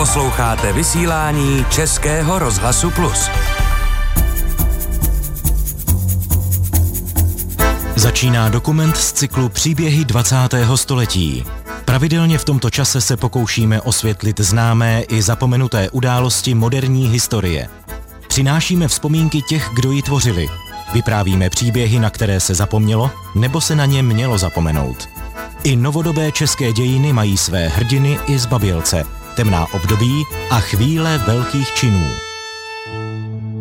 Posloucháte vysílání Českého rozhlasu Plus. Začíná dokument z cyklu Příběhy 20. století. Pravidelně v tomto čase se pokoušíme osvětlit známé i zapomenuté události moderní historie. Přinášíme vzpomínky těch, kdo ji tvořili. Vyprávíme příběhy, na které se zapomnělo, nebo se na ně mělo zapomenout. I novodobé české dějiny mají své hrdiny i zbabělce, temná období a chvíle velkých činů.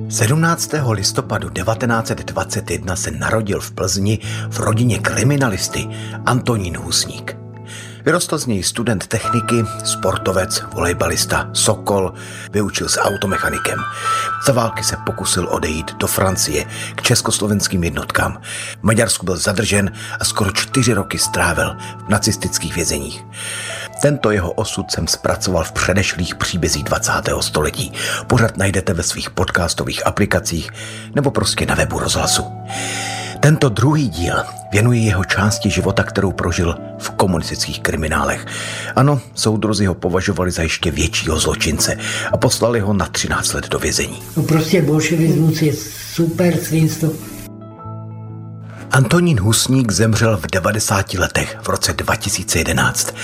17. listopadu 1921 se narodil v Plzni v rodině kriminalisty Antonín Husník. Vyrostl z něj student techniky, sportovec, volejbalista, sokol, vyučil se automechanikem. Za války se pokusil odejít do Francie k československým jednotkám. V Maďarsku byl zadržen a skoro čtyři roky strávil v nacistických vězeních. Tento jeho osud jsem zpracoval v předešlých příbězích 20. století. Pořád najdete ve svých podcastových aplikacích nebo prostě na webu rozhlasu. Tento druhý díl věnuje jeho části života, kterou prožil v komunistických kriminálech. Ano, soudruzi ho považovali za ještě většího zločince a poslali ho na 13 let do vězení. No prostě bolševismus je super svinstvo. Antonín Husník zemřel v 90 letech v roce 2011.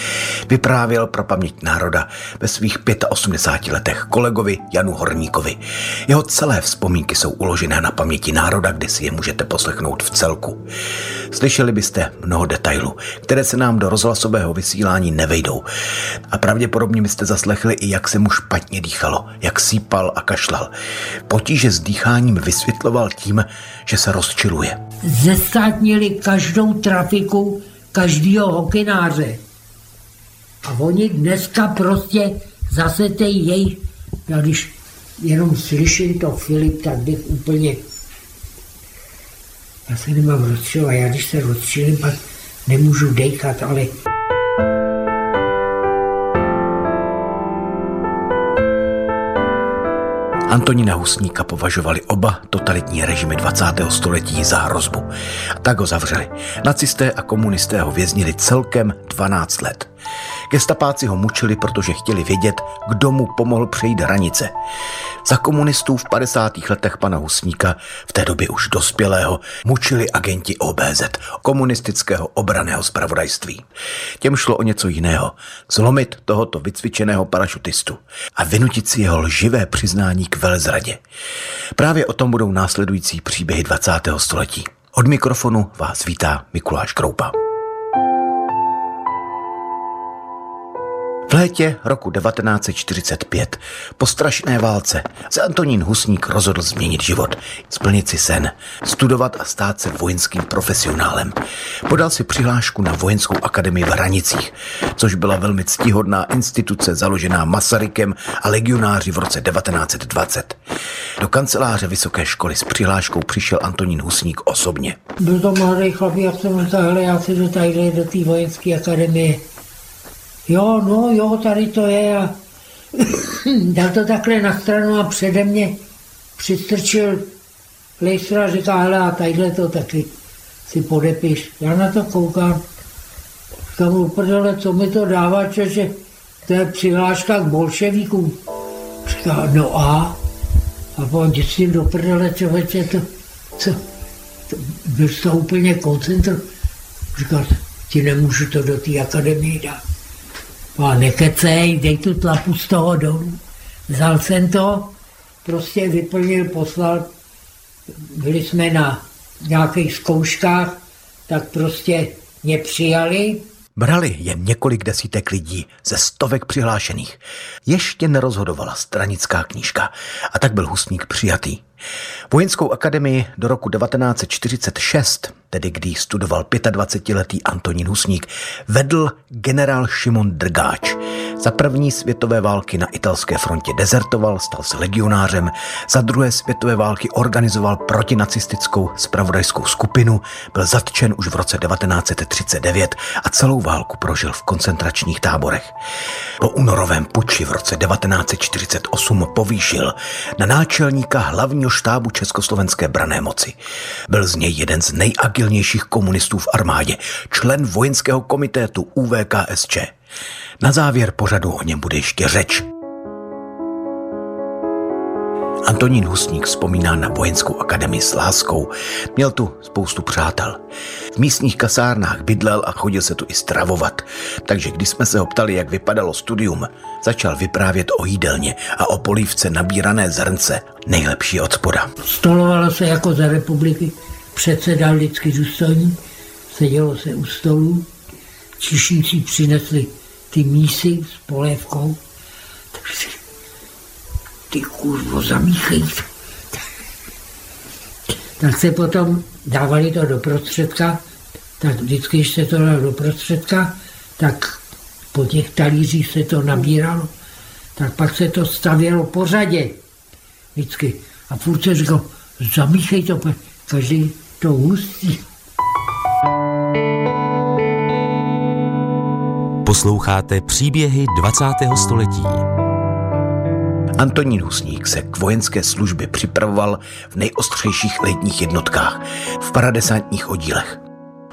Vyprávěl pro paměť národa ve svých 85 letech kolegovi Janu Horníkovi. Jeho celé vzpomínky jsou uložené na paměti národa, kde si je můžete poslechnout v celku. Slyšeli byste mnoho detailů, které se nám do rozhlasového vysílání nevejdou. A pravděpodobně byste zaslechli i, jak se mu špatně dýchalo, jak sípal a kašlal. Potíže s dýcháním vysvětloval tím, že se rozčiluje zestátnili každou trafiku každého hokináře. A oni dneska prostě zase tej jej, já když jenom slyším to Filip, tak bych úplně, já se nemám rozčilovat, já když se rozčilím, pak nemůžu dechat, ale Antonína Husníka považovali oba totalitní režimy 20. století za hrozbu. Tak ho zavřeli. Nacisté a komunisté ho věznili celkem 12 let. Gestapáci ho mučili, protože chtěli vědět, kdo mu pomohl přejít hranice. Za komunistů v 50. letech pana Husníka, v té době už dospělého, mučili agenti OBZ, komunistického obraného zpravodajství. Těm šlo o něco jiného. Zlomit tohoto vycvičeného parašutistu a vynutit si jeho lživé přiznání k velezradě. Právě o tom budou následující příběhy 20. století. Od mikrofonu vás vítá Mikuláš Kroupa. V létě roku 1945 po strašné válce se Antonín Husník rozhodl změnit život, splnit si sen, studovat a stát se vojenským profesionálem. Podal si přihlášku na Vojenskou akademii v Hranicích, což byla velmi ctihodná instituce založená Masarykem a legionáři v roce 1920. Do kanceláře vysoké školy s přihláškou přišel Antonín Husník osobně. Byl to mladý chlap, jak jsem říkal, já si do té vojenské akademie jo, no jo, tady to je a dal to takhle na stranu a přede mě přistrčil lejstr a říká, hele a tadyhle to taky si podepiš. Já na to koukám, říkám, uprdele, co mi to dává, že to je přihláška k bolševíkům. Říká, no a? A on tím do prdele, člověče, to, co, to, byl to úplně koncentr. Říká, ti nemůžu to do té akademie dát. No a nekecej, dej tu tlapu z toho dolů. Vzal jsem to, prostě vyplnil, poslal. Byli jsme na nějakých zkouškách, tak prostě mě přijali. Brali jen několik desítek lidí ze stovek přihlášených. Ještě nerozhodovala stranická knížka a tak byl Husník přijatý. Vojenskou akademii do roku 1946, tedy kdy studoval 25-letý Antonín Husník, vedl generál Šimon Drgáč. Za první světové války na italské frontě dezertoval, stal se legionářem, za druhé světové války organizoval protinacistickou spravodajskou skupinu, byl zatčen už v roce 1939 a celou válku prožil v koncentračních táborech. Po únorovém puči v roce 1948 povýšil na náčelníka hlavního štábu Československé brané moci. Byl z něj jeden z nejagilnějších komunistů v armádě, člen vojenského komitétu UVKSČ. Na závěr pořadu o něm bude ještě řeč. Antonín Husník vzpomíná na vojenskou akademii s láskou. Měl tu spoustu přátel. V místních kasárnách bydlel a chodil se tu i stravovat. Takže když jsme se ho ptali, jak vypadalo studium, začal vyprávět o jídelně a o polívce nabírané zrnce, nejlepší od spoda. Stolovalo se jako za republiky, předsedal vždycky důstojník, sedělo se u stolu, čišníci přinesli ty mísy s polévkou, takže ty kurvo zamíchej. Tak se potom dávali to do prostředka, tak vždycky, když se to dalo do prostředka, tak po těch talířích se to nabíralo, tak pak se to stavělo po řadě vždycky. A furt se říkal, zamíchej to, každý to hustí. Posloucháte příběhy 20. století. Antonín Husník se k vojenské službě připravoval v nejostřejších letních jednotkách, v paradesantních oddílech.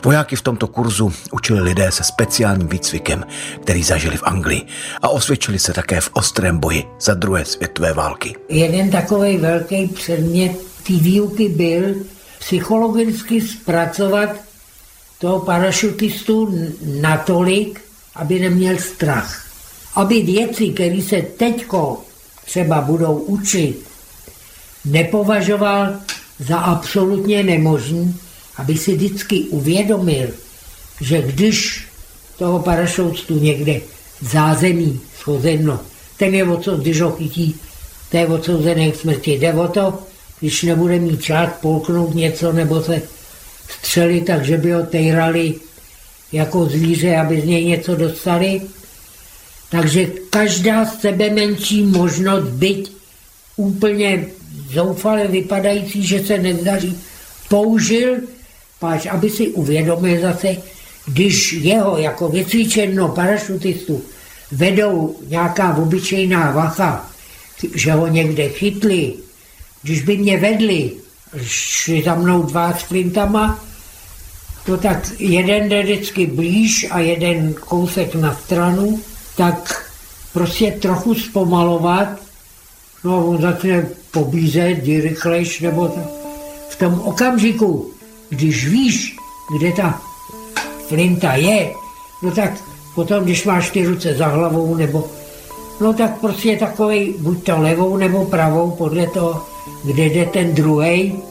Vojáky v tomto kurzu učili lidé se speciálním výcvikem, který zažili v Anglii a osvědčili se také v ostrém boji za druhé světové války. Jeden takový velký předmět té výuky byl psychologicky zpracovat toho parašutistu natolik, aby neměl strach. Aby věci, které se teďko třeba budou učit, nepovažoval za absolutně nemožný, aby si vždycky uvědomil, že když toho parašoutu někde v zázemí schozeno, ten je co, když ho chytí, to je odsouzený k smrti. Jde o to, když nebude mít čas polknout něco nebo se střelit, takže by ho tejrali jako zvíře, aby z něj něco dostali. Takže každá sebe menší možnost být úplně zoufale vypadající, že se nezdaří, použil, páč, aby si uvědomil zase, když jeho jako vycvičeno parašutistu vedou nějaká obyčejná vacha, že ho někde chytli, když by mě vedli, šli za mnou dva s flintama, to tak jeden jde vždycky blíž a jeden kousek na stranu, tak prostě trochu zpomalovat, no a on začne pobízet, jdi rychlejš, nebo to. v tom okamžiku, když víš, kde ta flinta je, no tak potom, když máš ty ruce za hlavou, nebo no tak prostě takový, buď to levou nebo pravou, podle toho, kde jde ten druhý,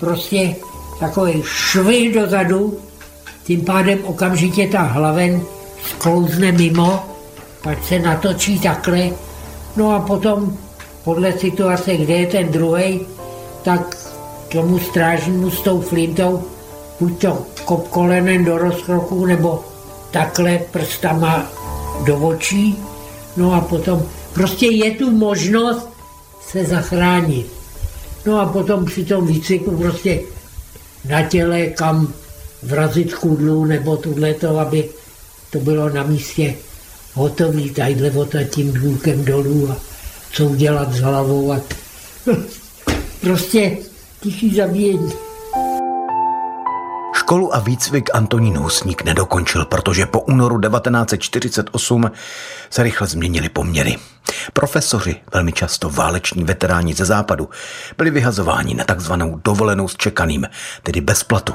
prostě takový švih dozadu, tím pádem okamžitě ta hlaven sklouzne mimo, pak se natočí takhle, no a potom podle situace, kde je ten druhý, tak tomu strážnímu s tou flintou buď to kop kolenem do rozkroku, nebo takhle prstama do očí, no a potom prostě je tu možnost se zachránit. No a potom při tom výcviku prostě na těle, kam vrazit chudlu nebo to, aby to bylo na místě hotový, tadyhle tím důlkem dolů a co udělat s hlavou a prostě tichý zabíjení. Školu a výcvik Antonín Husník nedokončil, protože po únoru 1948 se rychle změnily poměry. Profesoři, velmi často váleční veteráni ze západu, byli vyhazováni na takzvanou dovolenou s čekaným, tedy bez platu.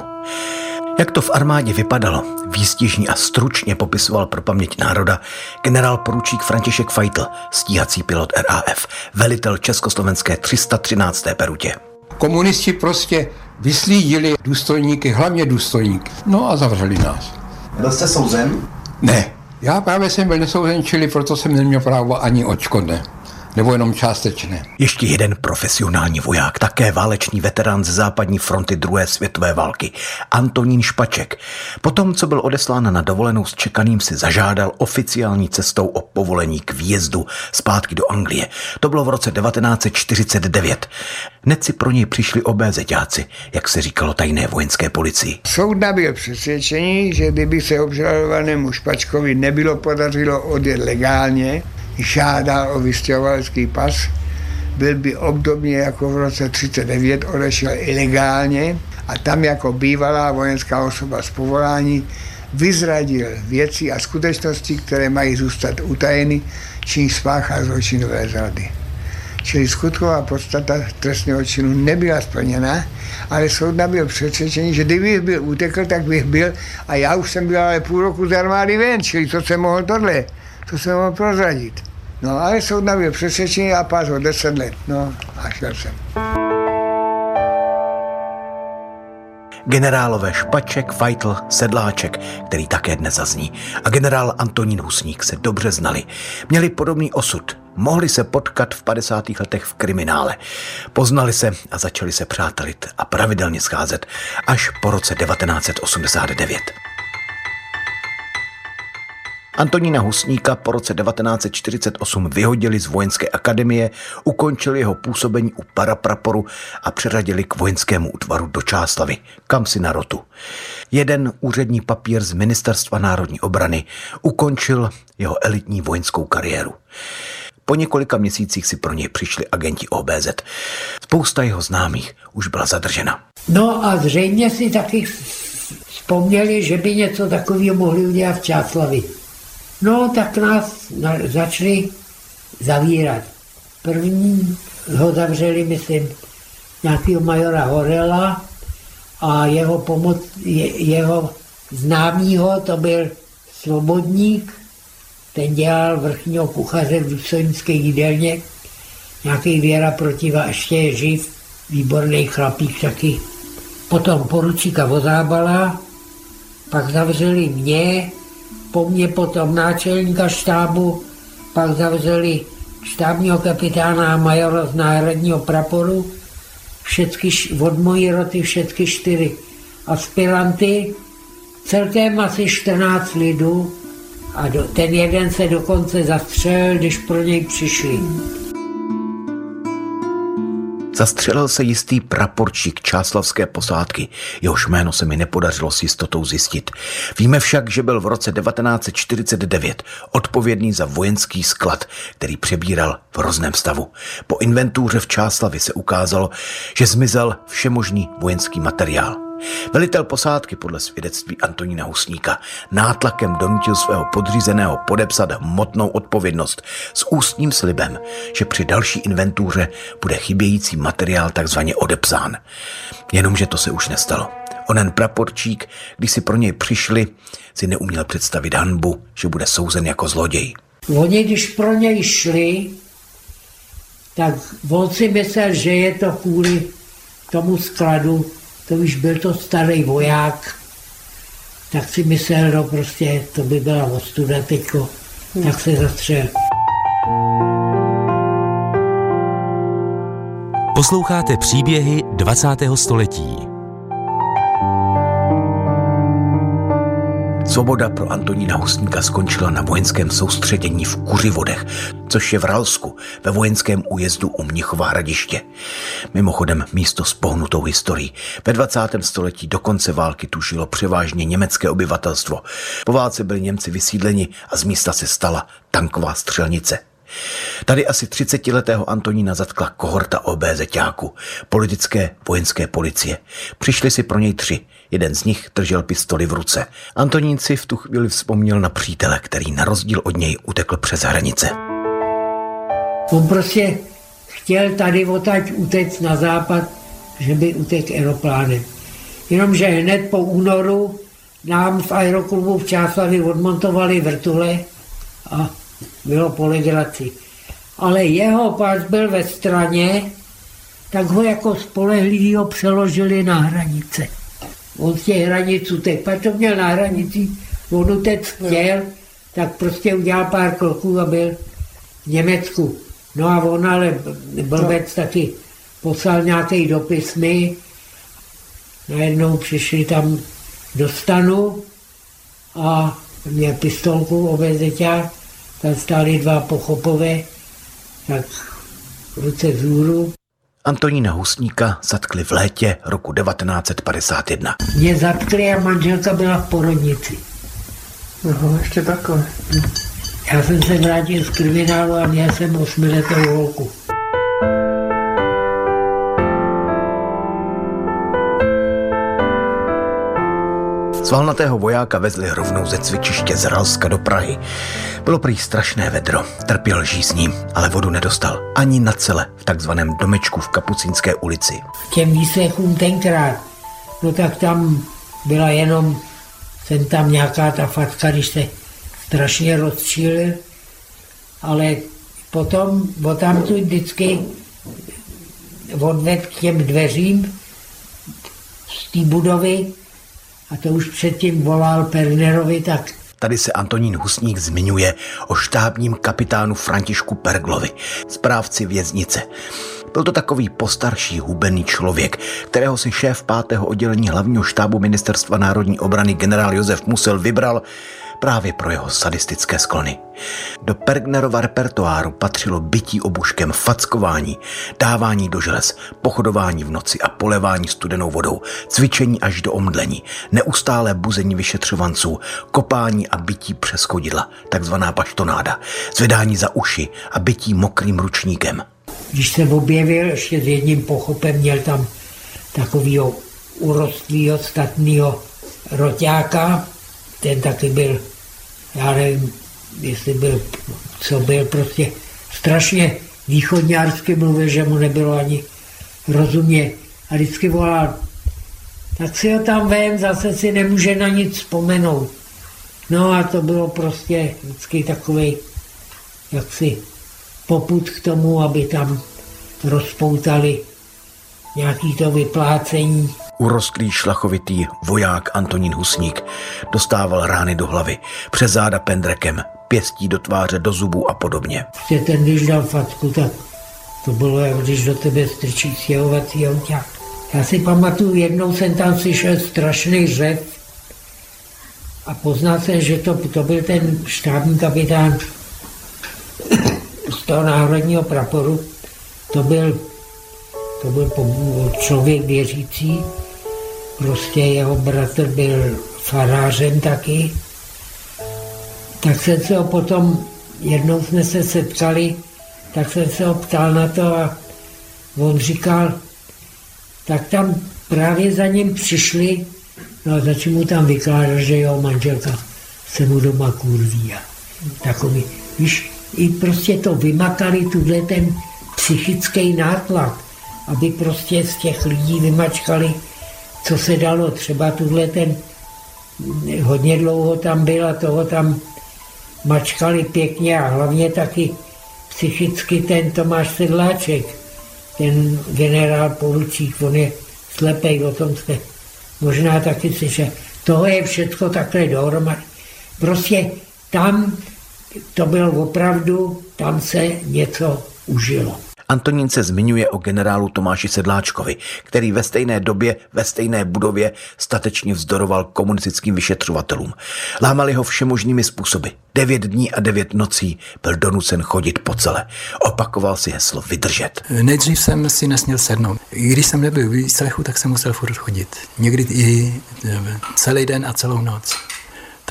Jak to v armádě vypadalo, výstižně a stručně popisoval pro paměť národa generál poručík František Fajtl, stíhací pilot RAF, velitel Československé 313. perutě. Komunisti prostě vyslídili důstojníky, hlavně důstojníky. No a zavřeli nás. Byl jste souzen? Ne. Já právě jsem byl nesouzen, čili proto jsem neměl právo ani odškodné nebo jenom částečné. Ještě jeden profesionální voják, také válečný veterán z západní fronty druhé světové války, Antonín Špaček. Potom, co byl odeslán na dovolenou s čekaným, si zažádal oficiální cestou o povolení k výjezdu zpátky do Anglie. To bylo v roce 1949. Hned si pro něj přišli obézeťáci, jak se říkalo tajné vojenské policii. Soud nabil přesvědčení, že kdyby se obžalovanému Špačkovi nebylo podařilo odjet legálně, žádal o vystěhovalecký pas, byl by obdobně jako v roce 39 odešel ilegálně a tam jako bývalá vojenská osoba z povolání vyzradil věci a skutečnosti, které mají zůstat utajeny, čím spáchá zločinové zrady. Čili skutková podstata trestného činu nebyla splněna, ale soud nabyl přesvědčení, že kdybych byl utekl, tak bych byl a já už jsem byl ale půl roku z armády ven, čili to jsem mohl tohle, to jsem mohl prozradit. No ale soud nabyl přesvědčení a pás o 10 let. No a šel jsem. Generálové Špaček, Feitl, Sedláček, který také dnes zazní, a generál Antonín Husník se dobře znali. Měli podobný osud. Mohli se potkat v 50. letech v kriminále. Poznali se a začali se přátelit a pravidelně scházet až po roce 1989. Antonína Husníka po roce 1948 vyhodili z vojenské akademie, ukončili jeho působení u parapraporu a přeřadili k vojenskému útvaru do Čáslavy, kam si na rotu. Jeden úřední papír z Ministerstva národní obrany ukončil jeho elitní vojenskou kariéru. Po několika měsících si pro něj přišli agenti OBZ. Spousta jeho známých už byla zadržena. No a zřejmě si taky vzpomněli, že by něco takového mohli udělat v Čáslavi. No, tak nás začali zavírat. První ho zavřeli, myslím, nějakého majora Horela a jeho, pomoc, je, jeho známýho, to byl Svobodník, ten dělal vrchního kuchaře v důstojnické jídelně, nějaký Věra Protiva, ještě je živ, výborný chlapík taky. Potom poručíka Vozábala, pak zavřeli mě, po mně potom náčelníka štábu, pak zavřeli štábního kapitána a majora z náhradního praporu, všetky, od mojí roty všechny čtyři aspiranty, celkem asi 14 lidů a do, ten jeden se dokonce zastřelil, když pro něj přišli. Zastřelil se jistý praporčík čáslavské posádky, jehož jméno se mi nepodařilo s jistotou zjistit. Víme však, že byl v roce 1949 odpovědný za vojenský sklad, který přebíral v hrozném stavu. Po inventuře v Čáslavi se ukázalo, že zmizel všemožný vojenský materiál. Velitel posádky podle svědectví Antonína Husníka nátlakem donutil svého podřízeného podepsat hmotnou odpovědnost s ústním slibem, že při další inventuře bude chybějící materiál takzvaně odepsán. Jenomže to se už nestalo. Onen praporčík, když si pro něj přišli, si neuměl představit hanbu, že bude souzen jako zloděj. Oni, když pro něj šli, tak on si myslel, že je to kvůli tomu skladu, to už byl to starý voják, tak si myslel, no prostě to by byla ostuda teďko, tak se zastřel. Posloucháte příběhy 20. století. Svoboda pro Antonína Husníka skončila na vojenském soustředění v Kuřivodech, což je v Ralsku, ve vojenském újezdu u Mnichova hradiště. Mimochodem místo s pohnutou historií. Ve 20. století do konce války tu žilo převážně německé obyvatelstvo. Po válce byli Němci vysídleni a z místa se stala tanková střelnice. Tady asi 30-letého Antonína zatkla kohorta OBZťáků, politické vojenské policie. Přišli si pro něj tři. Jeden z nich držel pistoli v ruce. Antonín si v tu chvíli vzpomněl na přítele, který na rozdíl od něj utekl přes hranice. On prostě chtěl tady odtaď utéct na západ, že by utekl aeroplánem. Jenomže hned po únoru nám v aeroklubu v Čáslavě odmontovali vrtule a bylo po legraci. Ale jeho pas byl ve straně, tak ho jako spolehlivýho přeložili na hranice. On z těch hranic utek, pak to měl na hranici, on utek chtěl, tak prostě udělal pár kroků a byl v Německu. No a on ale blbec no. taky poslal nějaký dopis mi, najednou přišli tam do stanu a měl pistolku obezeťák tam stály dva pochopové, tak ruce vzhůru. Antonína Husníka zatkli v létě roku 1951. Mě zatkli a manželka byla v porodnici. No, ještě takhle. Já jsem se vrátil z kriminálu a měl jsem osmiletou holku. Svalnatého vojáka vezli rovnou ze cvičiště z Ralska do Prahy. Bylo prý strašné vedro, trpěl žízní, ale vodu nedostal ani na cele v takzvaném domečku v Kapucínské ulici. Těm výslechům tenkrát, no tak tam byla jenom, jsem tam nějaká ta fatka, když se strašně rozčílil, ale potom o tam tu vždycky odved k těm dveřím z té budovy a to už předtím volal Pernerovi, tak Tady se Antonín Husník zmiňuje o štábním kapitánu Františku Perglovi, správci věznice. Byl to takový postarší hubený člověk, kterého si šéf pátého oddělení hlavního štábu ministerstva národní obrany generál Josef Musel vybral právě pro jeho sadistické sklony. Do Pergnerova repertoáru patřilo bytí obuškem, fackování, dávání do želez, pochodování v noci a polevání studenou vodou, cvičení až do omdlení, neustálé buzení vyšetřovanců, kopání a bytí přes chodidla, takzvaná paštonáda, zvedání za uši a bytí mokrým ručníkem. Když se objevil ještě s jedním pochopem, měl tam takového urostlého statného roťáka, ten taky byl, já nevím, jestli byl, co byl, prostě strašně východňársky mluvil, že mu nebylo ani rozumě. A vždycky volal, tak si ho tam vem, zase si nemůže na nic vzpomenout. No a to bylo prostě vždycky takový jaksi poput k tomu, aby tam rozpoutali nějaký to vyplácení. Urostlý šlachovitý voják Antonín Husník dostával rány do hlavy, přes záda pendrekem, pěstí do tváře, do zubů a podobně. Prostě ten, když dal facku, tak to bylo, jak když do tebe strčí stěhovací auták. Já si pamatuju, jednou jsem tam slyšel strašný řev a poznal jsem, že to, to byl ten štábní kapitán z toho národního praporu. To byl, to byl člověk věřící, prostě jeho bratr byl farářem taky. Tak jsem se ho potom, jednou jsme se setkali, tak jsem se ho ptal na to a on říkal, tak tam právě za ním přišli, no a začal mu tam vykládat, že jeho manželka se mu doma kurví a takový, víš, i prostě to vymakali, tuhle ten psychický nátlak, aby prostě z těch lidí vymačkali, co se dalo. Třeba tuhle ten hodně dlouho tam byl a toho tam mačkali pěkně a hlavně taky psychicky ten Tomáš Sedláček, ten generál poručík, on je slepej, o tom jste možná taky slyšel. Toho je všechno takhle dohromady. Prostě tam to bylo opravdu, tam se něco užilo. Antonín se zmiňuje o generálu Tomáši Sedláčkovi, který ve stejné době, ve stejné budově statečně vzdoroval komunistickým vyšetřovatelům. Lámali ho všemožnými způsoby. Devět dní a devět nocí byl donucen chodit po celé. Opakoval si heslo vydržet. Nejdřív jsem si nesměl sednout. I když jsem nebyl v výslechu, tak jsem musel furt chodit. Někdy i celý den a celou noc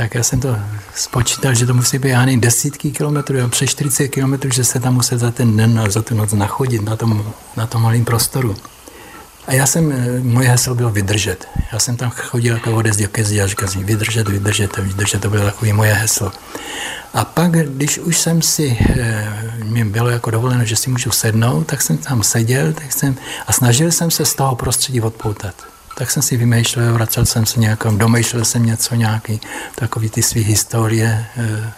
tak já jsem to spočítal, že to musí být ani desítky kilometrů, přes 40 kilometrů, že se tam musel za ten den, za tu noc nachodit na tom, na tom malém prostoru. A já jsem, eh, moje heslo bylo vydržet. Já jsem tam chodil jako ode zdi ke zdi a říkal jsem vydržet, vydržet, vydržet, to bylo takové moje heslo. A pak, když už jsem si, eh, mě bylo jako dovoleno, že si můžu sednout, tak jsem tam seděl tak jsem, a snažil jsem se z toho prostředí odpoutat tak jsem si vymýšlel, vracel jsem se nějakom, domýšlel jsem něco, nějaký takový ty svý historie. Eh,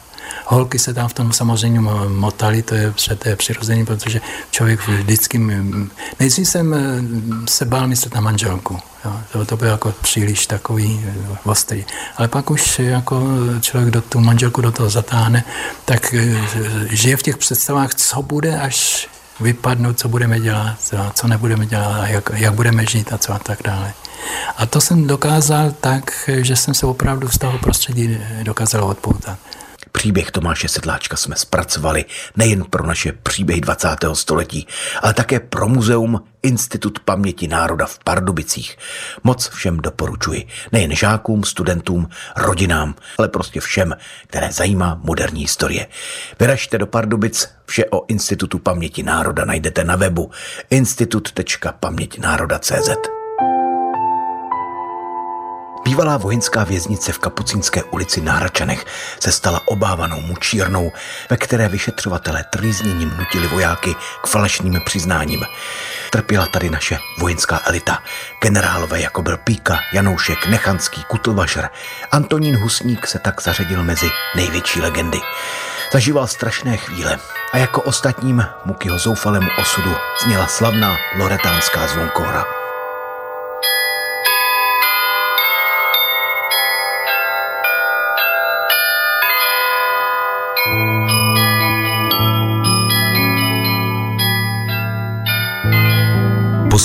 holky se tam v tom samozřejmě motali, to je, to je přirozený, protože člověk vždycky... Nejdřív jsem eh, se bál myslet na manželku. Jo. To, to bylo jako příliš takový eh, ostrý. Ale pak už jako člověk do tu manželku do toho zatáhne, tak žije v těch představách, co bude, až vypadnout, co budeme dělat, co nebudeme dělat, jak, jak budeme žít a co a tak dále. A to jsem dokázal tak, že jsem se opravdu z toho prostředí dokázal odpoutat. Příběh Tomáše Sedláčka jsme zpracovali nejen pro naše příběhy 20. století, ale také pro muzeum Institut paměti národa v Pardubicích. Moc všem doporučuji. Nejen žákům, studentům, rodinám, ale prostě všem, které zajímá moderní historie. Vyražte do Pardubic, vše o Institutu paměti národa najdete na webu institut.pamětnároda.cz. Bývalá vojenská věznice v Kapucínské ulici na Hračanech se stala obávanou mučírnou, ve které vyšetřovatelé trýzněním nutili vojáky k falešným přiznáním. Trpěla tady naše vojenská elita. Generálové jako byl Píka, Janoušek, Nechanský, Kutlvašer. Antonín Husník se tak zařadil mezi největší legendy. Zažíval strašné chvíle a jako ostatním mu k zoufalému osudu zněla slavná loretánská zvonkora.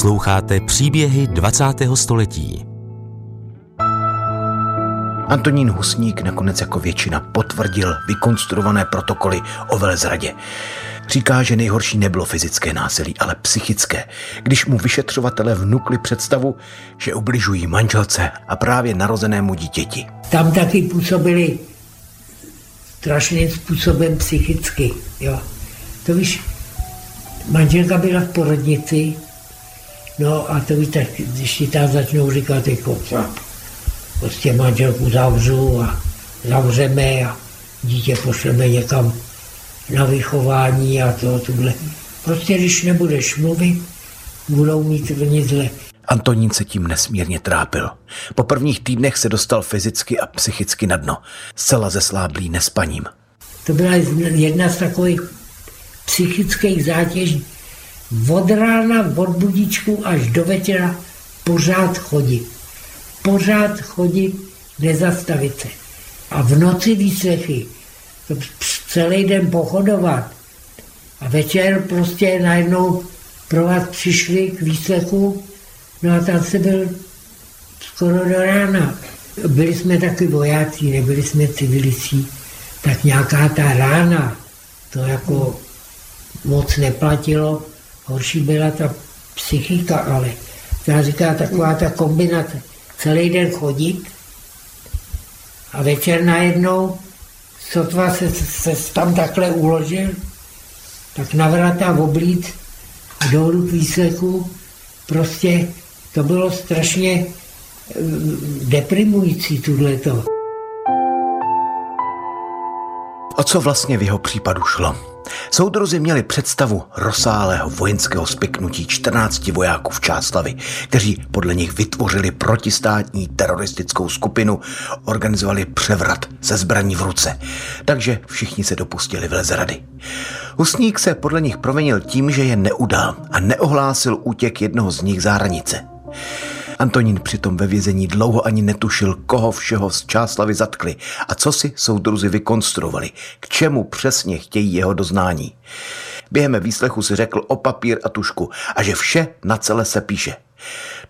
Posloucháte příběhy 20. století. Antonín Husník nakonec jako většina potvrdil vykonstruované protokoly o velezradě. Říká, že nejhorší nebylo fyzické násilí, ale psychické, když mu vyšetřovatele vnukli představu, že ubližují manželce a právě narozenému dítěti. Tam taky působili strašným způsobem psychicky. Jo. To víš, manželka byla v porodnici, no a to tak, když ti tam začnou říkat, jako, prostě manželku zavřu a zavřeme a dítě pošleme někam na vychování a to, tuhle. Prostě když nebudeš mluvit, budou mít v zle. Antonín se tím nesmírně trápil. Po prvních týdnech se dostal fyzicky a psychicky na dno, zcela zesláblý nespaním. To byla jedna z takových psychických zátěží. Od rána, od budíčku až do večera pořád chodit. Pořád chodit, nezastavit se. A v noci výslechy, celý den pochodovat. A večer prostě najednou pro vás přišli k výslechu, no a tam se byl skoro do rána. Byli jsme taky vojáci, nebyli jsme civilicí, tak nějaká ta rána, to jako moc neplatilo. Horší byla ta psychika, ale já říká taková ta kombinace. Celý den chodit a večer najednou sotva se, se tam takhle uložil, tak navrata oblít a dolů k výslechu. Prostě to bylo strašně eh, deprimující tuhleto. O co vlastně v jeho případu šlo? Soudruzi měli představu rozsáhlého vojenského spiknutí 14 vojáků v Čáslavi, kteří podle nich vytvořili protistátní teroristickou skupinu, organizovali převrat se zbraní v ruce. Takže všichni se dopustili v lezrady. Husník se podle nich provinil tím, že je neudal a neohlásil útěk jednoho z nich za hranice. Antonín přitom ve vězení dlouho ani netušil, koho všeho z Čáslavy zatkli a co si soudruzi vykonstruovali, k čemu přesně chtějí jeho doznání. Během výslechu si řekl o papír a tušku a že vše na celé se píše.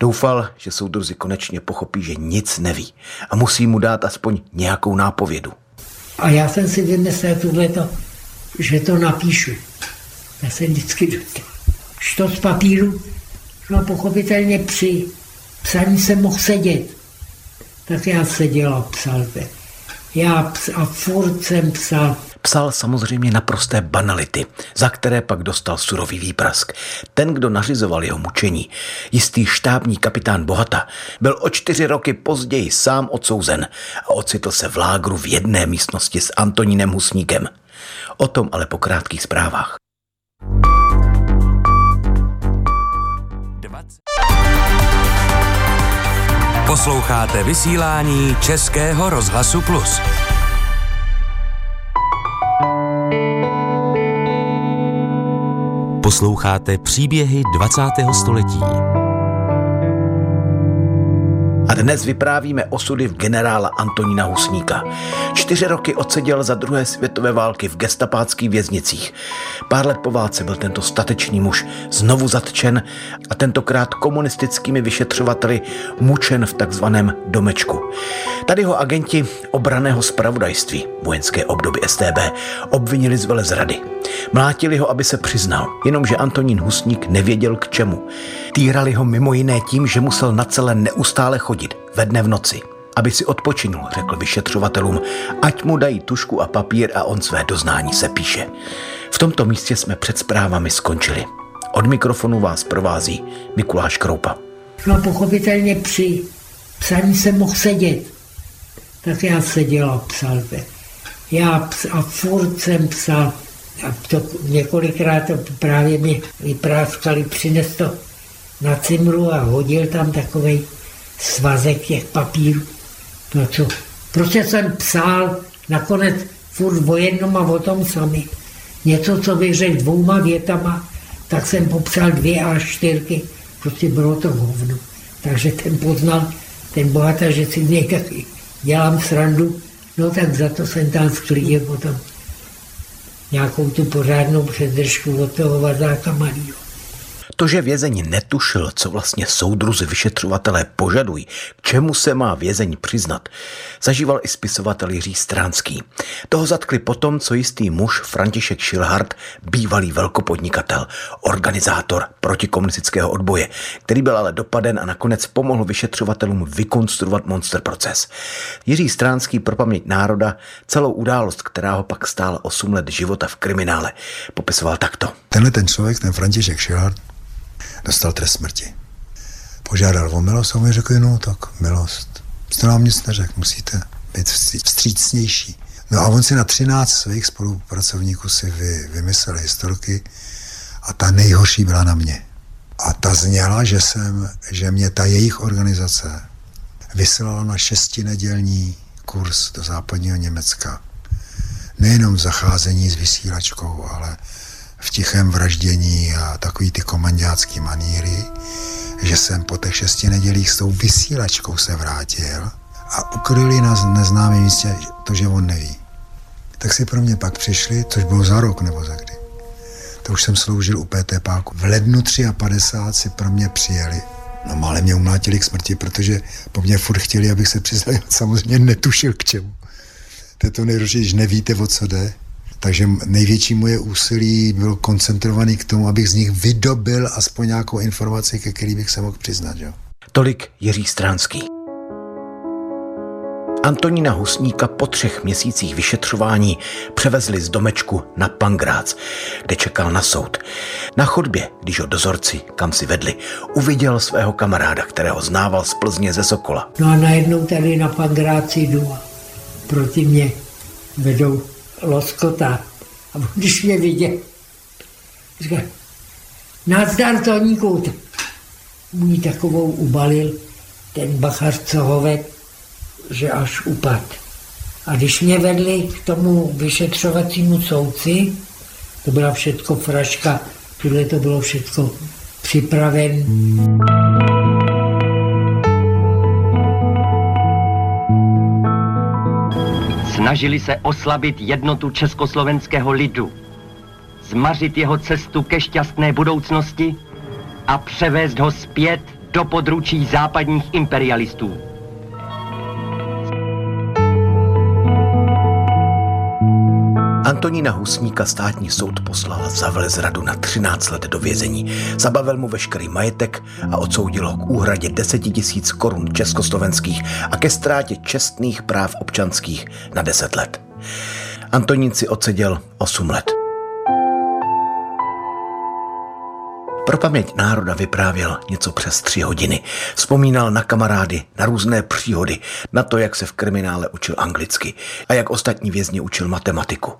Doufal, že soudruzi konečně pochopí, že nic neví a musí mu dát aspoň nějakou nápovědu. A já jsem si vymyslel tohleto, že to napíšu. Já jsem vždycky. Što z papíru? No pochopitelně při psaní jsem mohl sedět. Tak já seděl a psal. Já a furt jsem psal. Psal samozřejmě naprosté banality, za které pak dostal surový výprask. Ten, kdo nařizoval jeho mučení, jistý štábní kapitán Bohata, byl o čtyři roky později sám odsouzen a ocitl se v lágru v jedné místnosti s Antonínem Husníkem. O tom ale po krátkých zprávách. Posloucháte vysílání Českého rozhlasu Plus. Posloucháte příběhy 20. století. Dnes vyprávíme osudy v generála Antonína Husníka. Čtyři roky odseděl za druhé světové války v gestapáckých věznicích. Pár let po válce byl tento statečný muž znovu zatčen a tentokrát komunistickými vyšetřovateli mučen v takzvaném domečku. Tady ho agenti obraného spravodajství, vojenské obdoby STB, obvinili z velezrady. Mlátili ho, aby se přiznal, jenomže Antonín Husník nevěděl k čemu. Týrali ho mimo jiné tím, že musel na celé neustále chodit, ve dne v noci. Aby si odpočinul, řekl vyšetřovatelům, ať mu dají tušku a papír a on své doznání se píše. V tomto místě jsme před zprávami skončili. Od mikrofonu vás provází Mikuláš Kroupa. No pochopitelně při psaní jsem mohl sedět. Tak já seděl a psal. Já a furt jsem psal. A to několikrát to právě mi vypráskali, přines to na cimru a hodil tam takový svazek těch papírů. No co, prostě jsem psal nakonec furt o jednom a o tom sami. Něco, co bych řekl dvouma větama, tak jsem popsal dvě a čtyřky. Prostě bylo to hovno. Takže ten poznal, ten bohatá, že si taky dělám srandu, no tak za to jsem tam sklidil potom nějakou tu pořádnou předržku od toho vazáka malýho. To, že vězeň netušil, co vlastně soudruzi vyšetřovatelé požadují, k čemu se má vězeň přiznat, zažíval i spisovatel Jiří Stránský. Toho zatkli potom, co jistý muž František Šilhart, bývalý velkopodnikatel, organizátor protikomunistického odboje, který byl ale dopaden a nakonec pomohl vyšetřovatelům vykonstruovat monster proces. Jiří Stránský pro paměť národa celou událost, která ho pak stála 8 let života v kriminále, popisoval takto. Tenhle ten člověk, ten František Šilhart, dostal trest smrti. Požádal o milost a mi řekl, no tak milost. Jste nám nic neřekl, musíte být vstřícnější. No a on si na 13 svých spolupracovníků si vy, vymyslel historky a ta nejhorší byla na mě. A ta zněla, že, jsem, že mě ta jejich organizace vyslala na šestinedělní kurz do západního Německa. Nejenom v zacházení s vysílačkou, ale v tichém vraždění a takový ty komandácký maníry, že jsem po těch šesti nedělích s tou vysílačkou se vrátil a ukryli na neznámém místě to, že on neví. Tak si pro mě pak přišli, což bylo za rok nebo za kdy. To už jsem sloužil u PT Páku. V lednu 53 si pro mě přijeli. No mále mě umlátili k smrti, protože po mně furt chtěli, abych se přiznal. Samozřejmě netušil k čemu. To je to nejhorší, když nevíte, o co jde. Takže největší moje úsilí bylo koncentrovaný k tomu, abych z nich vydobil aspoň nějakou informaci, ke který bych se mohl přiznat. Jo. Tolik Jiří Stránský. Antonína Husníka po třech měsících vyšetřování převezli z domečku na Pangrác, kde čekal na soud. Na chodbě, když ho dozorci, kam si vedli, uviděl svého kamaráda, kterého znával z Plzně ze Sokola. No a najednou tady na Pangráci jdu a proti mě vedou loskota. A když mě viděl, říká, nazdar Toníku, můj takovou ubalil ten bachař cohovek, že až upad. A když mě vedli k tomu vyšetřovacímu soudci, to byla všetko fraška, tohle to bylo všetko připraven. Snažili se oslabit jednotu československého lidu, zmařit jeho cestu ke šťastné budoucnosti a převést ho zpět do područí západních imperialistů. Antonína Husníka státní soud poslal za velezradu na 13 let do vězení. Zabavil mu veškerý majetek a odsoudil ho k úhradě 10 tisíc korun československých a ke ztrátě čestných práv občanských na 10 let. Antonín si odseděl 8 let. Pro paměť národa vyprávěl něco přes tři hodiny. Vzpomínal na kamarády, na různé příhody, na to, jak se v kriminále učil anglicky a jak ostatní vězni učil matematiku.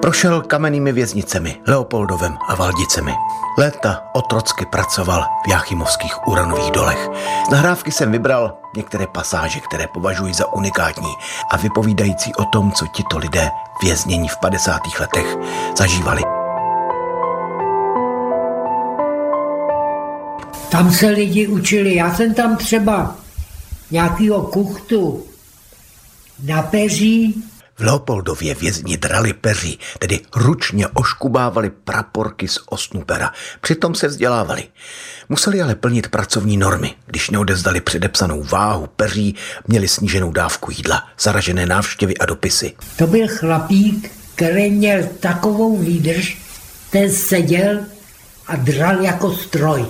Prošel kamennými věznicemi, Leopoldovem a Valdicemi. Léta otrocky pracoval v Jáchymovských uranových dolech. Z nahrávky jsem vybral některé pasáže, které považuji za unikátní a vypovídající o tom, co tito lidé věznění v 50. letech zažívali. Tam se lidi učili. Já jsem tam třeba nějakýho kuchtu na peří. V Leopoldově vězni drali peří, tedy ručně oškubávali praporky z osnupera. Přitom se vzdělávali. Museli ale plnit pracovní normy. Když neodezdali předepsanou váhu peří, měli sníženou dávku jídla, zaražené návštěvy a dopisy. To byl chlapík, který měl takovou výdrž, ten seděl a dral jako stroj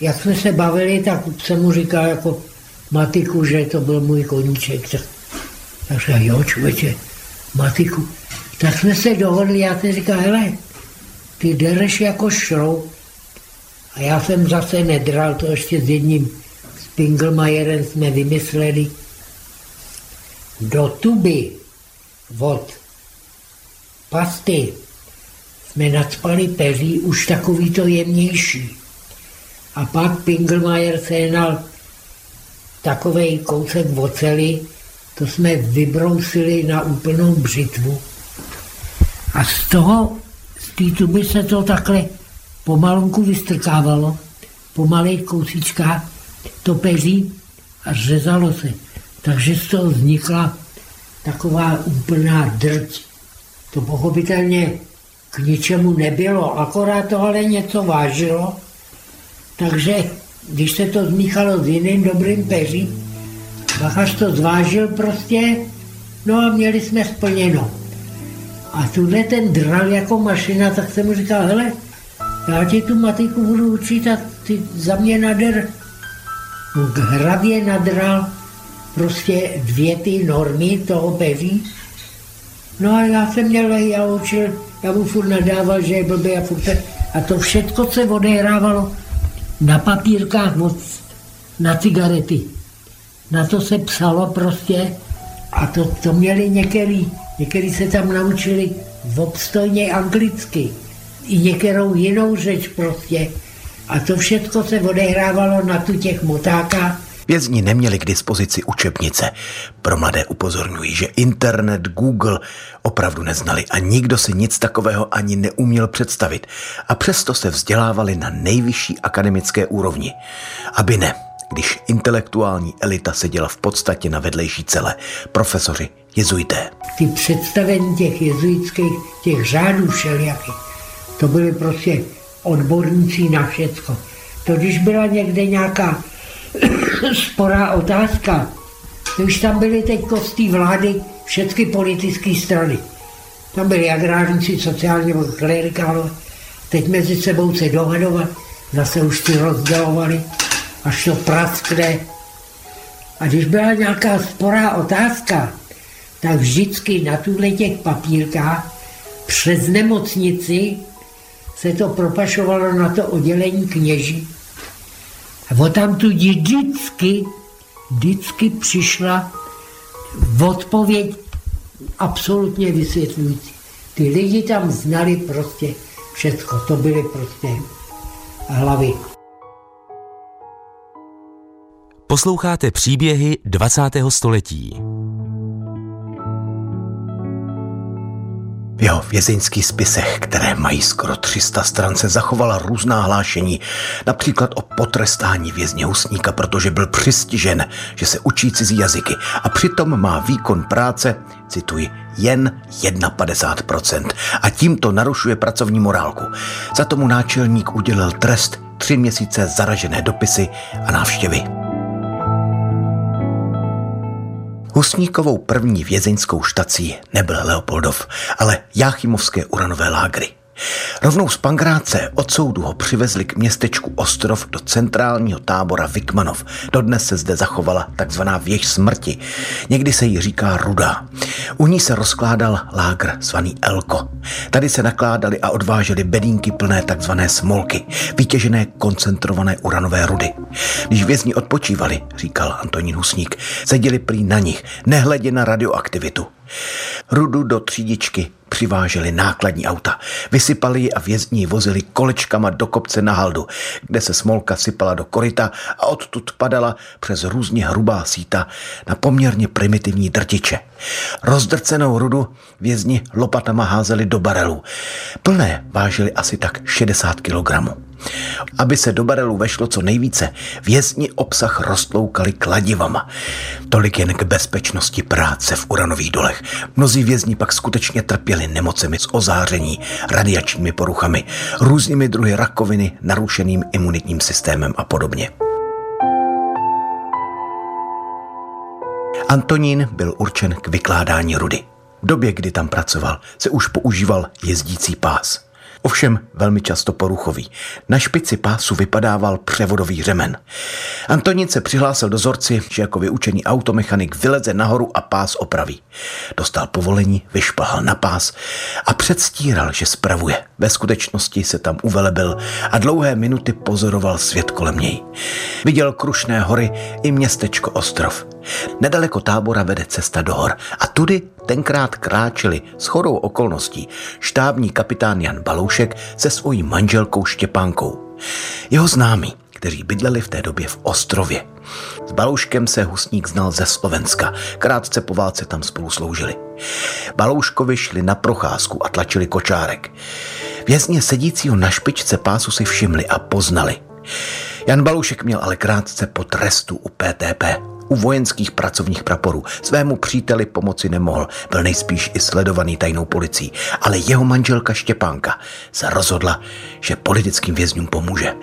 jak jsme se bavili, tak jsem mu říkal jako Matiku, že to byl můj koníček. Tak, tak říkal, jo, člověče, Matiku. Tak jsme se dohodli, já jsem říkal, hele, ty dereš jako šroub. A já jsem zase nedral to ještě s jedním Pingelmajerem jsme vymysleli do tuby od pasty jsme nadspali peří, už takový to jemnější. A pak Pingelmajer sehnal takový kousek oceli, to jsme vybrousili na úplnou břitvu. A z toho, z té tuby se to takhle pomalonku vystrkávalo, po malých to peří a řezalo se. Takže z toho vznikla taková úplná drť. To pochopitelně k ničemu nebylo, akorát to ale něco vážilo. Takže když se to zmíchalo s jiným dobrým peřím, Bachař to zvážil prostě, no a měli jsme splněno. A tuhle ten dral jako mašina, tak jsem mu říkal, hele, já ti tu matiku budu učit a ty za mě nader. No, hravě nadral prostě dvě ty normy toho peří. No a já jsem měl, já učil, já mu furt nadával, že je blbý a furt a to všechno se odehrávalo na papírkách moc, na cigarety. Na to se psalo prostě a to, to měli některý, některý se tam naučili obstojně anglicky i některou jinou řeč prostě. A to všechno se odehrávalo na tu těch motákách Vězni neměli k dispozici učebnice. Pro mladé upozorňují, že internet, Google opravdu neznali a nikdo si nic takového ani neuměl představit. A přesto se vzdělávali na nejvyšší akademické úrovni. Aby ne, když intelektuální elita seděla v podstatě na vedlejší celé. Profesoři, jezuité. Ty představení těch jezuitských, těch řádů všelijakých, to byly prostě odborníci na všecko. To když byla někde nějaká sporá otázka. Už tam byly teď z té vlády všechny politické strany. Tam byli agrárníci, sociálně klerikálové. Teď mezi sebou se dohadovat, zase už ty rozdělovali, až to praskne. A když byla nějaká sporá otázka, tak vždycky na tuhle těch papírkách přes nemocnici se to propašovalo na to oddělení kněží a tam tu vždycky, vždycky přišla odpověď absolutně vysvětlující. Ty lidi tam znali prostě všechno, to byly prostě hlavy. Posloucháte příběhy 20. století. V jeho vězeňských spisech, které mají skoro 300 stran, se zachovala různá hlášení, například o potrestání vězně Husníka, protože byl přistižen, že se učí cizí jazyky a přitom má výkon práce, cituji, jen 51% a tímto narušuje pracovní morálku. Za tomu náčelník udělil trest tři měsíce zaražené dopisy a návštěvy. Husníkovou první vězeňskou štací nebyl Leopoldov, ale Jáchymovské uranové lágry. Rovnou z Pangráce od soudu ho přivezli k městečku Ostrov do centrálního tábora Vikmanov. Dodnes se zde zachovala takzvaná věž smrti. Někdy se jí říká Ruda. U ní se rozkládal lágr zvaný Elko. Tady se nakládali a odváželi bedínky plné takzvané smolky, vytěžené koncentrované uranové rudy. Když vězni odpočívali, říkal Antonín Husník, seděli prý na nich, nehledě na radioaktivitu. Rudu do třídičky přiváželi nákladní auta. Vysypali ji a vězni vozili kolečkama do kopce na haldu, kde se smolka sypala do koryta a odtud padala přes různě hrubá síta na poměrně primitivní drtiče. Rozdrcenou rudu vězni lopatama házeli do barelů. Plné vážily asi tak 60 kilogramů. Aby se do barelu vešlo co nejvíce, vězni obsah roztloukali kladivama. Tolik jen k bezpečnosti práce v uranových dolech. Mnozí vězni pak skutečně trpěli nemocemi z ozáření, radiačními poruchami, různými druhy rakoviny, narušeným imunitním systémem a podobně. Antonín byl určen k vykládání rudy. V době, kdy tam pracoval, se už používal jezdící pás – Ovšem velmi často poruchový. Na špici pásu vypadával převodový řemen. Antonín se přihlásil dozorci, že jako vyučený automechanik vyleze nahoru a pás opraví. Dostal povolení, vyšplhal na pás a předstíral, že spravuje. Ve skutečnosti se tam uvelebil a dlouhé minuty pozoroval svět kolem něj. Viděl krušné hory i městečko Ostrov. Nedaleko tábora vede cesta do hor a tudy tenkrát kráčeli s chodou okolností štábní kapitán Jan Baloušek se svojí manželkou Štěpánkou. Jeho známí, kteří bydleli v té době v Ostrově. S Balouškem se Husník znal ze Slovenska. Krátce po válce tam spolu sloužili. Balouškovi šli na procházku a tlačili kočárek. Vězně sedícího na špičce pásu si všimli a poznali. Jan Baloušek měl ale krátce po trestu u PTP u vojenských pracovních praporů. Svému příteli pomoci nemohl, byl nejspíš i sledovaný tajnou policií, ale jeho manželka Štěpánka se rozhodla, že politickým vězňům pomůže.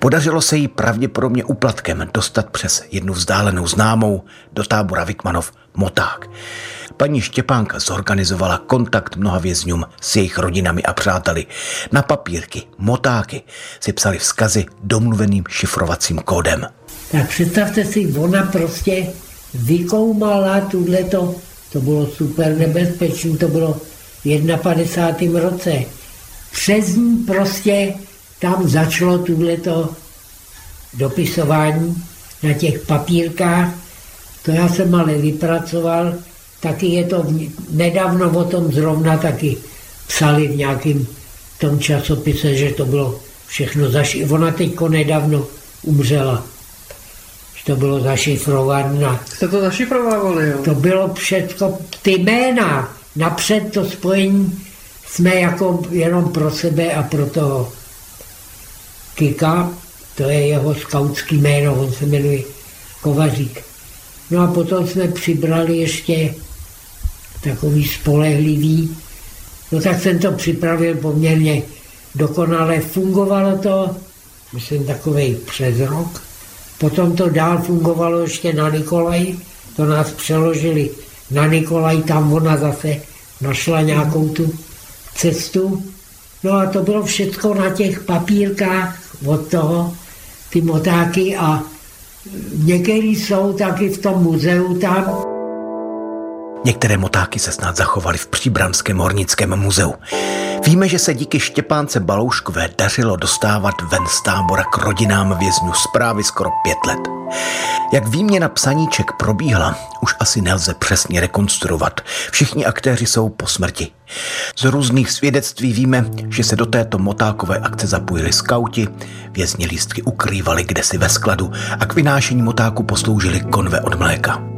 Podařilo se jí pravděpodobně uplatkem dostat přes jednu vzdálenou známou do tábora Vikmanov Moták. Paní Štěpánka zorganizovala kontakt mnoha vězňům s jejich rodinami a přáteli. Na papírky, motáky si psali vzkazy domluveným šifrovacím kódem. Tak představte si, ona prostě vykoumala tuhleto, to bylo super nebezpečné, to bylo v 51. roce. Přes ní prostě tam začalo tuhleto dopisování na těch papírkách. To já jsem ale vypracoval, taky je to nedávno o tom zrovna taky psali v nějakém tom časopise, že to bylo všechno zaši. Ona teďko nedávno umřela to bylo zašifrované. Jste to zašifrovávali, jo? To bylo všechno, ty jména, napřed to spojení jsme jako jenom pro sebe a pro toho Kika, to je jeho skautský jméno, on se jmenuje Kovařík. No a potom jsme přibrali ještě takový spolehlivý, no tak jsem to připravil poměrně dokonale. Fungovalo to, myslím, takový přes rok. Potom to dál fungovalo ještě na Nikolaj, to nás přeložili na Nikolaj, tam ona zase našla nějakou tu cestu. No a to bylo všechno na těch papírkách od toho, ty motáky a některý jsou taky v tom muzeu tam. Některé motáky se snad zachovaly v Příbramském hornickém muzeu. Víme, že se díky Štěpánce Balouškové dařilo dostávat ven z tábora k rodinám vězňů zprávy skoro pět let. Jak výměna psaníček probíhala, už asi nelze přesně rekonstruovat. Všichni aktéři jsou po smrti. Z různých svědectví víme, že se do této motákové akce zapojili skauti, vězni lístky ukrývali kdesi ve skladu a k vynášení motáku posloužili konve od mléka.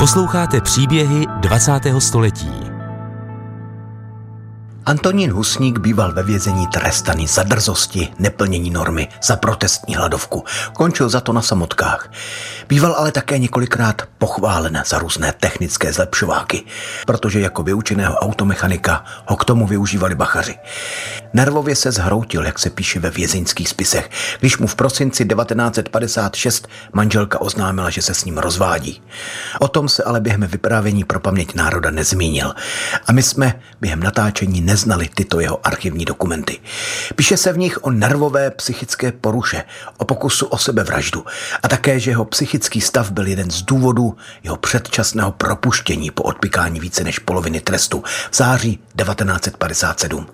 Posloucháte příběhy 20. století. Antonín Husník býval ve vězení trestaný za drzosti, neplnění normy, za protestní hladovku. Končil za to na samotkách. Býval ale také několikrát pochválen za různé technické zlepšováky, protože jako vyučeného automechanika ho k tomu využívali bachaři. Nervově se zhroutil, jak se píše ve vězeňských spisech, když mu v prosinci 1956 manželka oznámila, že se s ním rozvádí. O tom se ale během vyprávění pro paměť národa nezmínil. A my jsme během natáčení neznali tyto jeho archivní dokumenty. Píše se v nich o nervové psychické poruše, o pokusu o sebevraždu a také, že jeho psychický stav byl jeden z důvodů jeho předčasného propuštění po odpikání více než poloviny trestu v září 1957.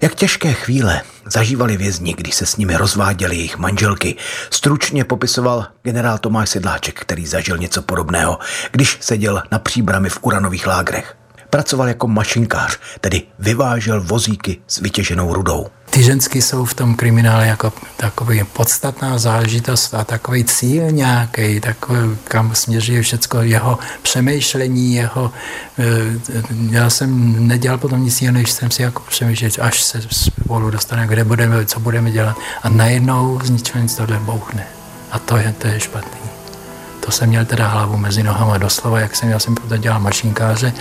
Jak těžké chvíle zažívali vězni, když se s nimi rozváděly jejich manželky, stručně popisoval generál Tomáš Sedláček, který zažil něco podobného, když seděl na příbrami v uranových lágrech. Pracoval jako mašinkář, tedy vyvážel vozíky s vytěženou rudou. Ty ženský jsou v tom kriminále jako takový podstatná záležitost a takový cíl nějaký, takový, kam směřuje všechno jeho přemýšlení, jeho, eh, já jsem nedělal potom nic jiného, než jsem si jako přemýšlel, až se spolu dostaneme, kde budeme, co budeme dělat a najednou z ničeho nic tohle bouchne. A to je, to je špatný. To jsem měl teda hlavu mezi nohama doslova, jak jsem, já jsem potom dělal mašinkáře,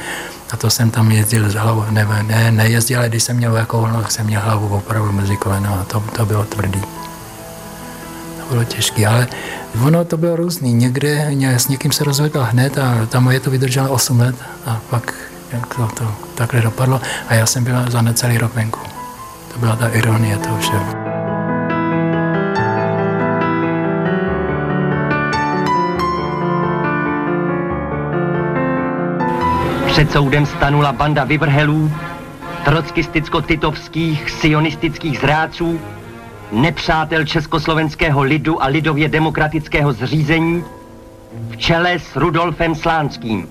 a to jsem tam jezdil z hlavou, ne, ne, nejezdil, ale když jsem měl jako volno, jsem měl hlavu opravdu mezi koleno a to, to bylo tvrdý. To bylo těžké, ale ono to bylo různý. Někde s někým se rozvedla hned a ta moje to vydržela 8 let a pak jak to, to takhle dopadlo a já jsem byla za necelý rok venku. To byla ta ironie toho všeho. Před soudem stanula banda vyvrhelů, trockisticko-titovských sionistických zrádců, nepřátel československého lidu a lidově demokratického zřízení v čele s Rudolfem Slánským.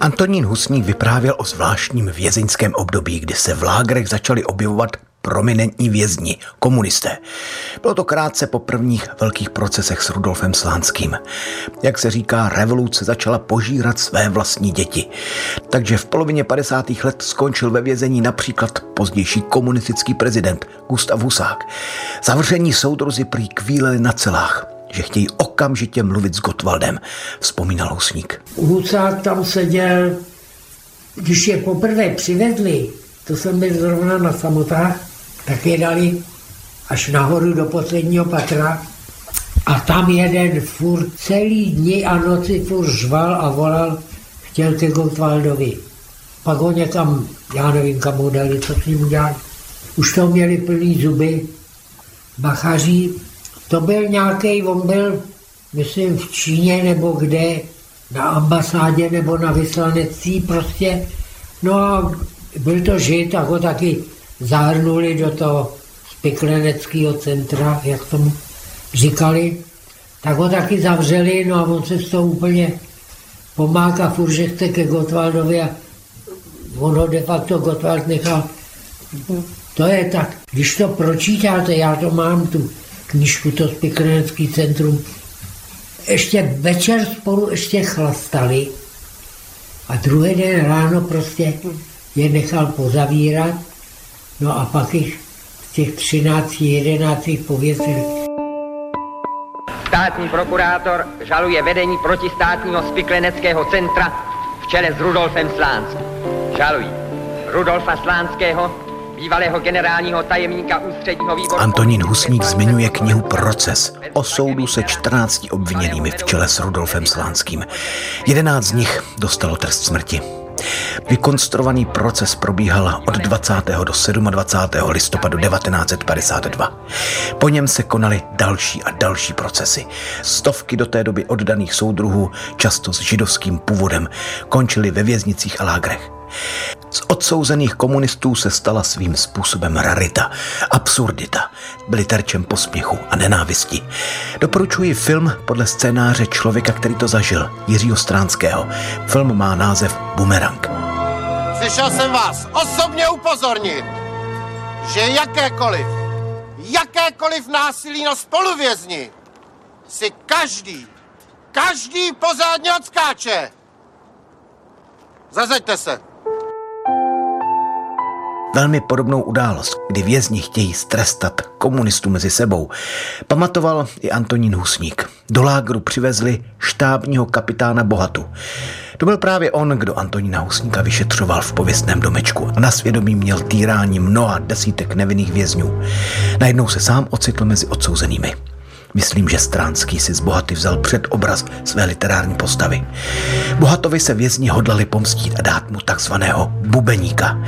Antonín Husník vyprávěl o zvláštním vězeňském období, kdy se v lágrech začaly objevovat prominentní vězni, komunisté. Bylo to krátce po prvních velkých procesech s Rudolfem Slánským. Jak se říká, revoluce začala požírat své vlastní děti. Takže v polovině 50. let skončil ve vězení například pozdější komunistický prezident Gustav Husák. Zavření soudruzi prý kvíleli na celách že chtějí okamžitě mluvit s Gotwaldem, vzpomínal Husník. Husák tam seděl, když je poprvé přivedli, to jsem byl zrovna na samotách, tak je dali až nahoru do posledního patra a tam jeden furt celý dny a noci furt žval a volal, chtěl ke Gottwaldovi. Pak ho někam, já nevím, kam ho dali, co s ním udělali. Už to měli plný zuby, bachaří. To byl nějaký, on byl, myslím, v Číně nebo kde, na ambasádě nebo na vyslanectví prostě. No a byl to žid, tak ho taky zahrnuli do toho spikleneckého centra, jak tomu říkali, tak ho taky zavřeli, no a on se z toho úplně pomáka furt, že chce ke Gotwaldovi a on ho de facto Gottwald nechal. To je tak, když to pročítáte, já to mám tu knižku, to spiklenecký centrum, ještě večer spolu ještě chlastali a druhý den ráno prostě je nechal pozavírat No a pak jich z těch 13, 11 pověsili. Státní prokurátor žaluje vedení protistátního spikleneckého centra v čele s Rudolfem Slánským. Žalují Rudolfa Slánského, bývalého generálního tajemníka ústředního výboru... Antonín Husník zmiňuje knihu Proces o soudu se 14 obviněnými v čele s Rudolfem Slánským. 11 z nich dostalo trest smrti. Vykonstruovaný proces probíhal od 20. do 27. listopadu 1952. Po něm se konaly další a další procesy. Stovky do té doby oddaných soudruhů, často s židovským původem, končily ve věznicích a lágrech. Z odsouzených komunistů se stala svým způsobem rarita, absurdita. Byli terčem posměchu a nenávisti. Doporučuji film podle scénáře člověka, který to zažil, Jiřího Stránského. Film má název Bumerang. Přišel jsem vás osobně upozornit, že jakékoliv, jakékoliv násilí na spoluvězni si každý, každý pozádně odskáče. Zazeďte se. Velmi podobnou událost, kdy vězni chtějí strestat komunistů mezi sebou, pamatoval i Antonín Husník. Do lágru přivezli štábního kapitána Bohatu. To byl právě on, kdo Antonína Husníka vyšetřoval v pověstném domečku a na svědomí měl týrání mnoha desítek nevinných vězňů. Najednou se sám ocitl mezi odsouzenými. Myslím, že Stránský si z Bohaty vzal před obraz své literární postavy. Bohatovi se vězni hodlali pomstít a dát mu takzvaného bubeníka.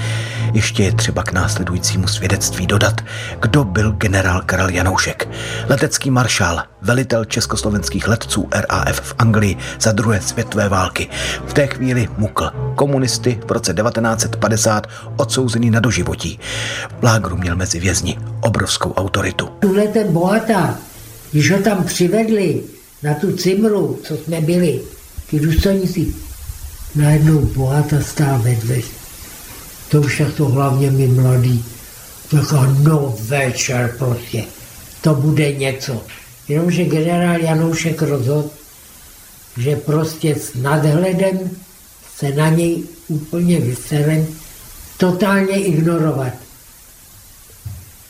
Ještě je třeba k následujícímu svědectví dodat, kdo byl generál Karel Janoušek, letecký maršál, velitel československých letců RAF v Anglii za druhé světové války. V té chvíli mukl komunisty v roce 1950 odsouzený na doživotí. V lágru měl mezi vězni obrovskou autoritu. Tuhle ten bohatá když ho tam přivedli na tu cimru, co jsme byli, ty důstojníci, najednou bohata stál vedle. To už to hlavně mi mladý. Taková no večer prostě. To bude něco. Jenomže generál Janoušek rozhodl, že prostě s nadhledem se na něj úplně vyserem totálně ignorovat.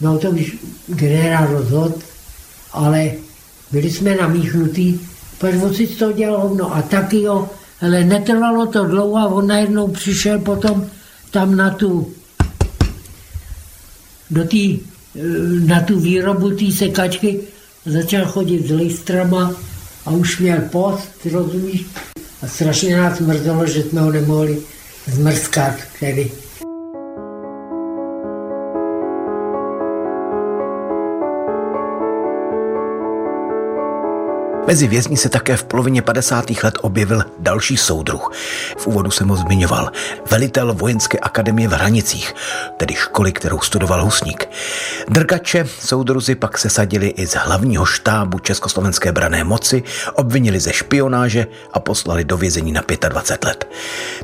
No to už generál rozhodl, ale byli jsme namíchnutí, protože on si to dělal hovno a taky jo, ale netrvalo to dlouho a on najednou přišel potom tam na tu, do tý, na tu výrobu té sekačky začal chodit s listrama a už měl post, rozumíš? A strašně nás mrzelo, že jsme ho nemohli zmrzkat tedy. Mezi vězni se také v polovině 50. let objevil další soudruh. V úvodu jsem ho zmiňoval. Velitel vojenské akademie v Hranicích, tedy školy, kterou studoval Husník. Drgače soudruzi pak sesadili i z hlavního štábu Československé brané moci, obvinili ze špionáže a poslali do vězení na 25 let.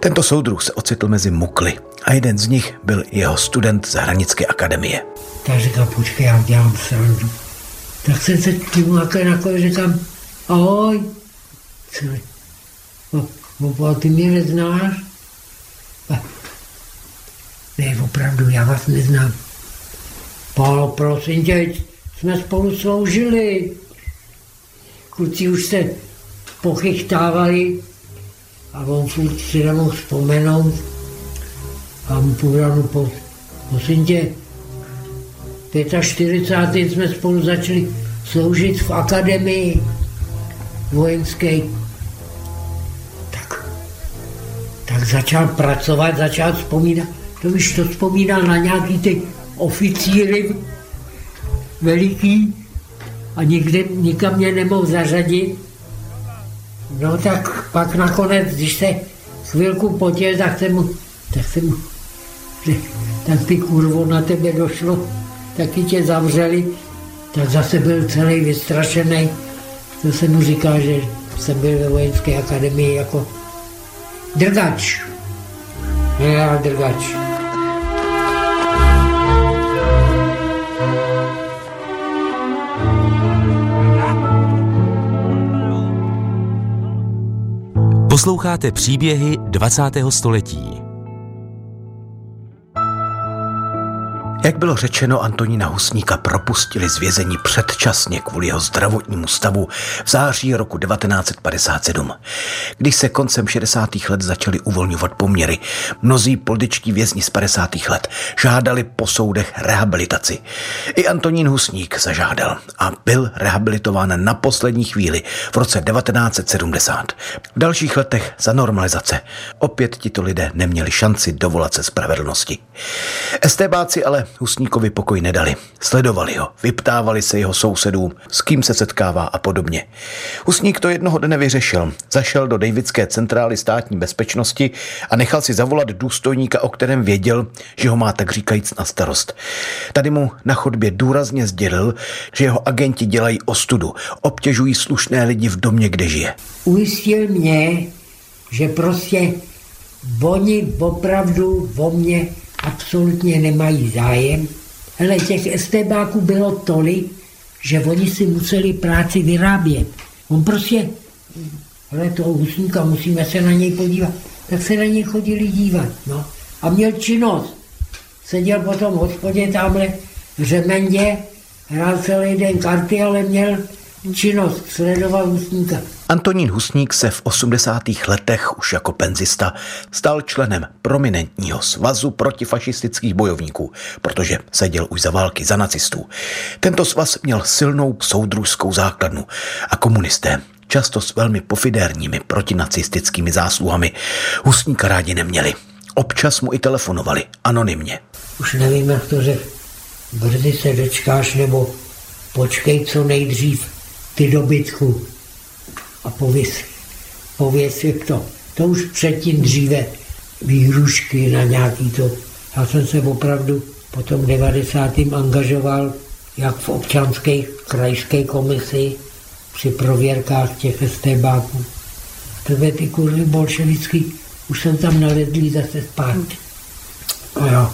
Tento soudruh se ocitl mezi mukly a jeden z nich byl jeho student z Hranické akademie. Tak říkám, počkej, já dělám srandu. Tak jsem se k tomu jako říkám, ahoj. No, no, ty mě neznáš? Ne, opravdu, já vás neznám. Pálo, prosím tě, jsme spolu sloužili. Kluci už se pochychtávali a on furt si nemohl vzpomenout a mu povedal, no, prosím tě, 45. jsme spolu začali sloužit v akademii vojenský, tak, tak začal pracovat, začal vzpomínat, to už to vzpomínal na nějaký ty oficíry veliký a nikde, nikam mě nemohl zařadit. No tak pak nakonec, když se chvilku potěl, tak jsem mu, tak jsem mu, tak ty kurvo na tebe došlo, taky tě zavřeli, tak zase byl celý vystrašený. Se mu říká, že jsem byl ve vojenské akademii jako drgač. Já drgač. Posloucháte příběhy 20. století. Jak bylo řečeno, Antonína Husníka propustili z vězení předčasně kvůli jeho zdravotnímu stavu v září roku 1957. Když se koncem 60. let začaly uvolňovat poměry, mnozí političtí vězni z 50. let žádali po soudech rehabilitaci. I Antonín Husník zažádal a byl rehabilitován na poslední chvíli v roce 1970. V dalších letech za normalizace opět tito lidé neměli šanci dovolat se spravedlnosti. Estébáci ale Husníkovi pokoj nedali. Sledovali ho, vyptávali se jeho sousedům, s kým se setkává a podobně. Husník to jednoho dne vyřešil. Zašel do Davidské centrály státní bezpečnosti a nechal si zavolat důstojníka, o kterém věděl, že ho má tak říkajíc na starost. Tady mu na chodbě důrazně sdělil, že jeho agenti dělají ostudu, obtěžují slušné lidi v domě, kde žije. Ujistil mě, že prostě oni opravdu o mě absolutně nemají zájem. Ale těch estébáků bylo tolik, že oni si museli práci vyrábět. On prostě, ale toho husníka, musíme se na něj podívat. Tak se na něj chodili dívat. No. A měl činnost. Seděl potom v hospodě tamhle v řemendě, hrál celý den karty, ale měl činnost, sledoval husníka. Antonín Husník se v 80. letech už jako penzista stal členem prominentního svazu protifašistických bojovníků, protože seděl už za války za nacistů. Tento svaz měl silnou soudružskou základnu a komunisté často s velmi pofidérními protinacistickými zásluhami Husníka rádi neměli. Občas mu i telefonovali, anonymně. Už nevím, jak to řekl. Brzy se dočkáš, nebo počkej co nejdřív ty dobytku a pověs, pověs jak to. To už předtím dříve výhrušky na nějaký to. Já jsem se opravdu po tom 90. angažoval jak v občanské krajské komisi při prověrkách těch estébáků. Tebe ty kurvy bolševický už jsem tam nalezlý zase spát. A jo.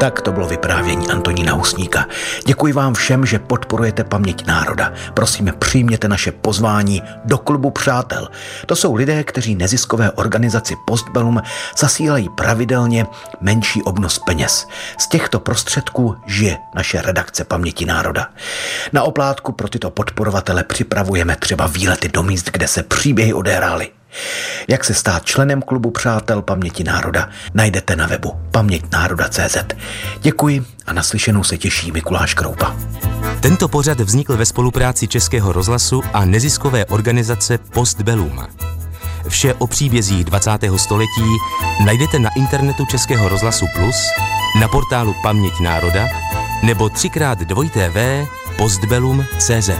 Tak to bylo vyprávění Antonína Husníka. Děkuji vám všem, že podporujete paměť národa. Prosím, přijměte naše pozvání do klubu přátel. To jsou lidé, kteří neziskové organizaci Postbellum zasílají pravidelně menší obnos peněz. Z těchto prostředků žije naše redakce paměti národa. Na oplátku pro tyto podporovatele připravujeme třeba výlety do míst, kde se příběhy odehrály. Jak se stát členem klubu Přátel paměti národa, najdete na webu paměťnároda.cz. Děkuji a naslyšenou se těší Mikuláš Kroupa. Tento pořad vznikl ve spolupráci Českého rozhlasu a neziskové organizace Postbellum. Vše o příbězích 20. století najdete na internetu Českého rozhlasu Plus, na portálu Paměť národa nebo třikrát dvojité v postbellum.cz.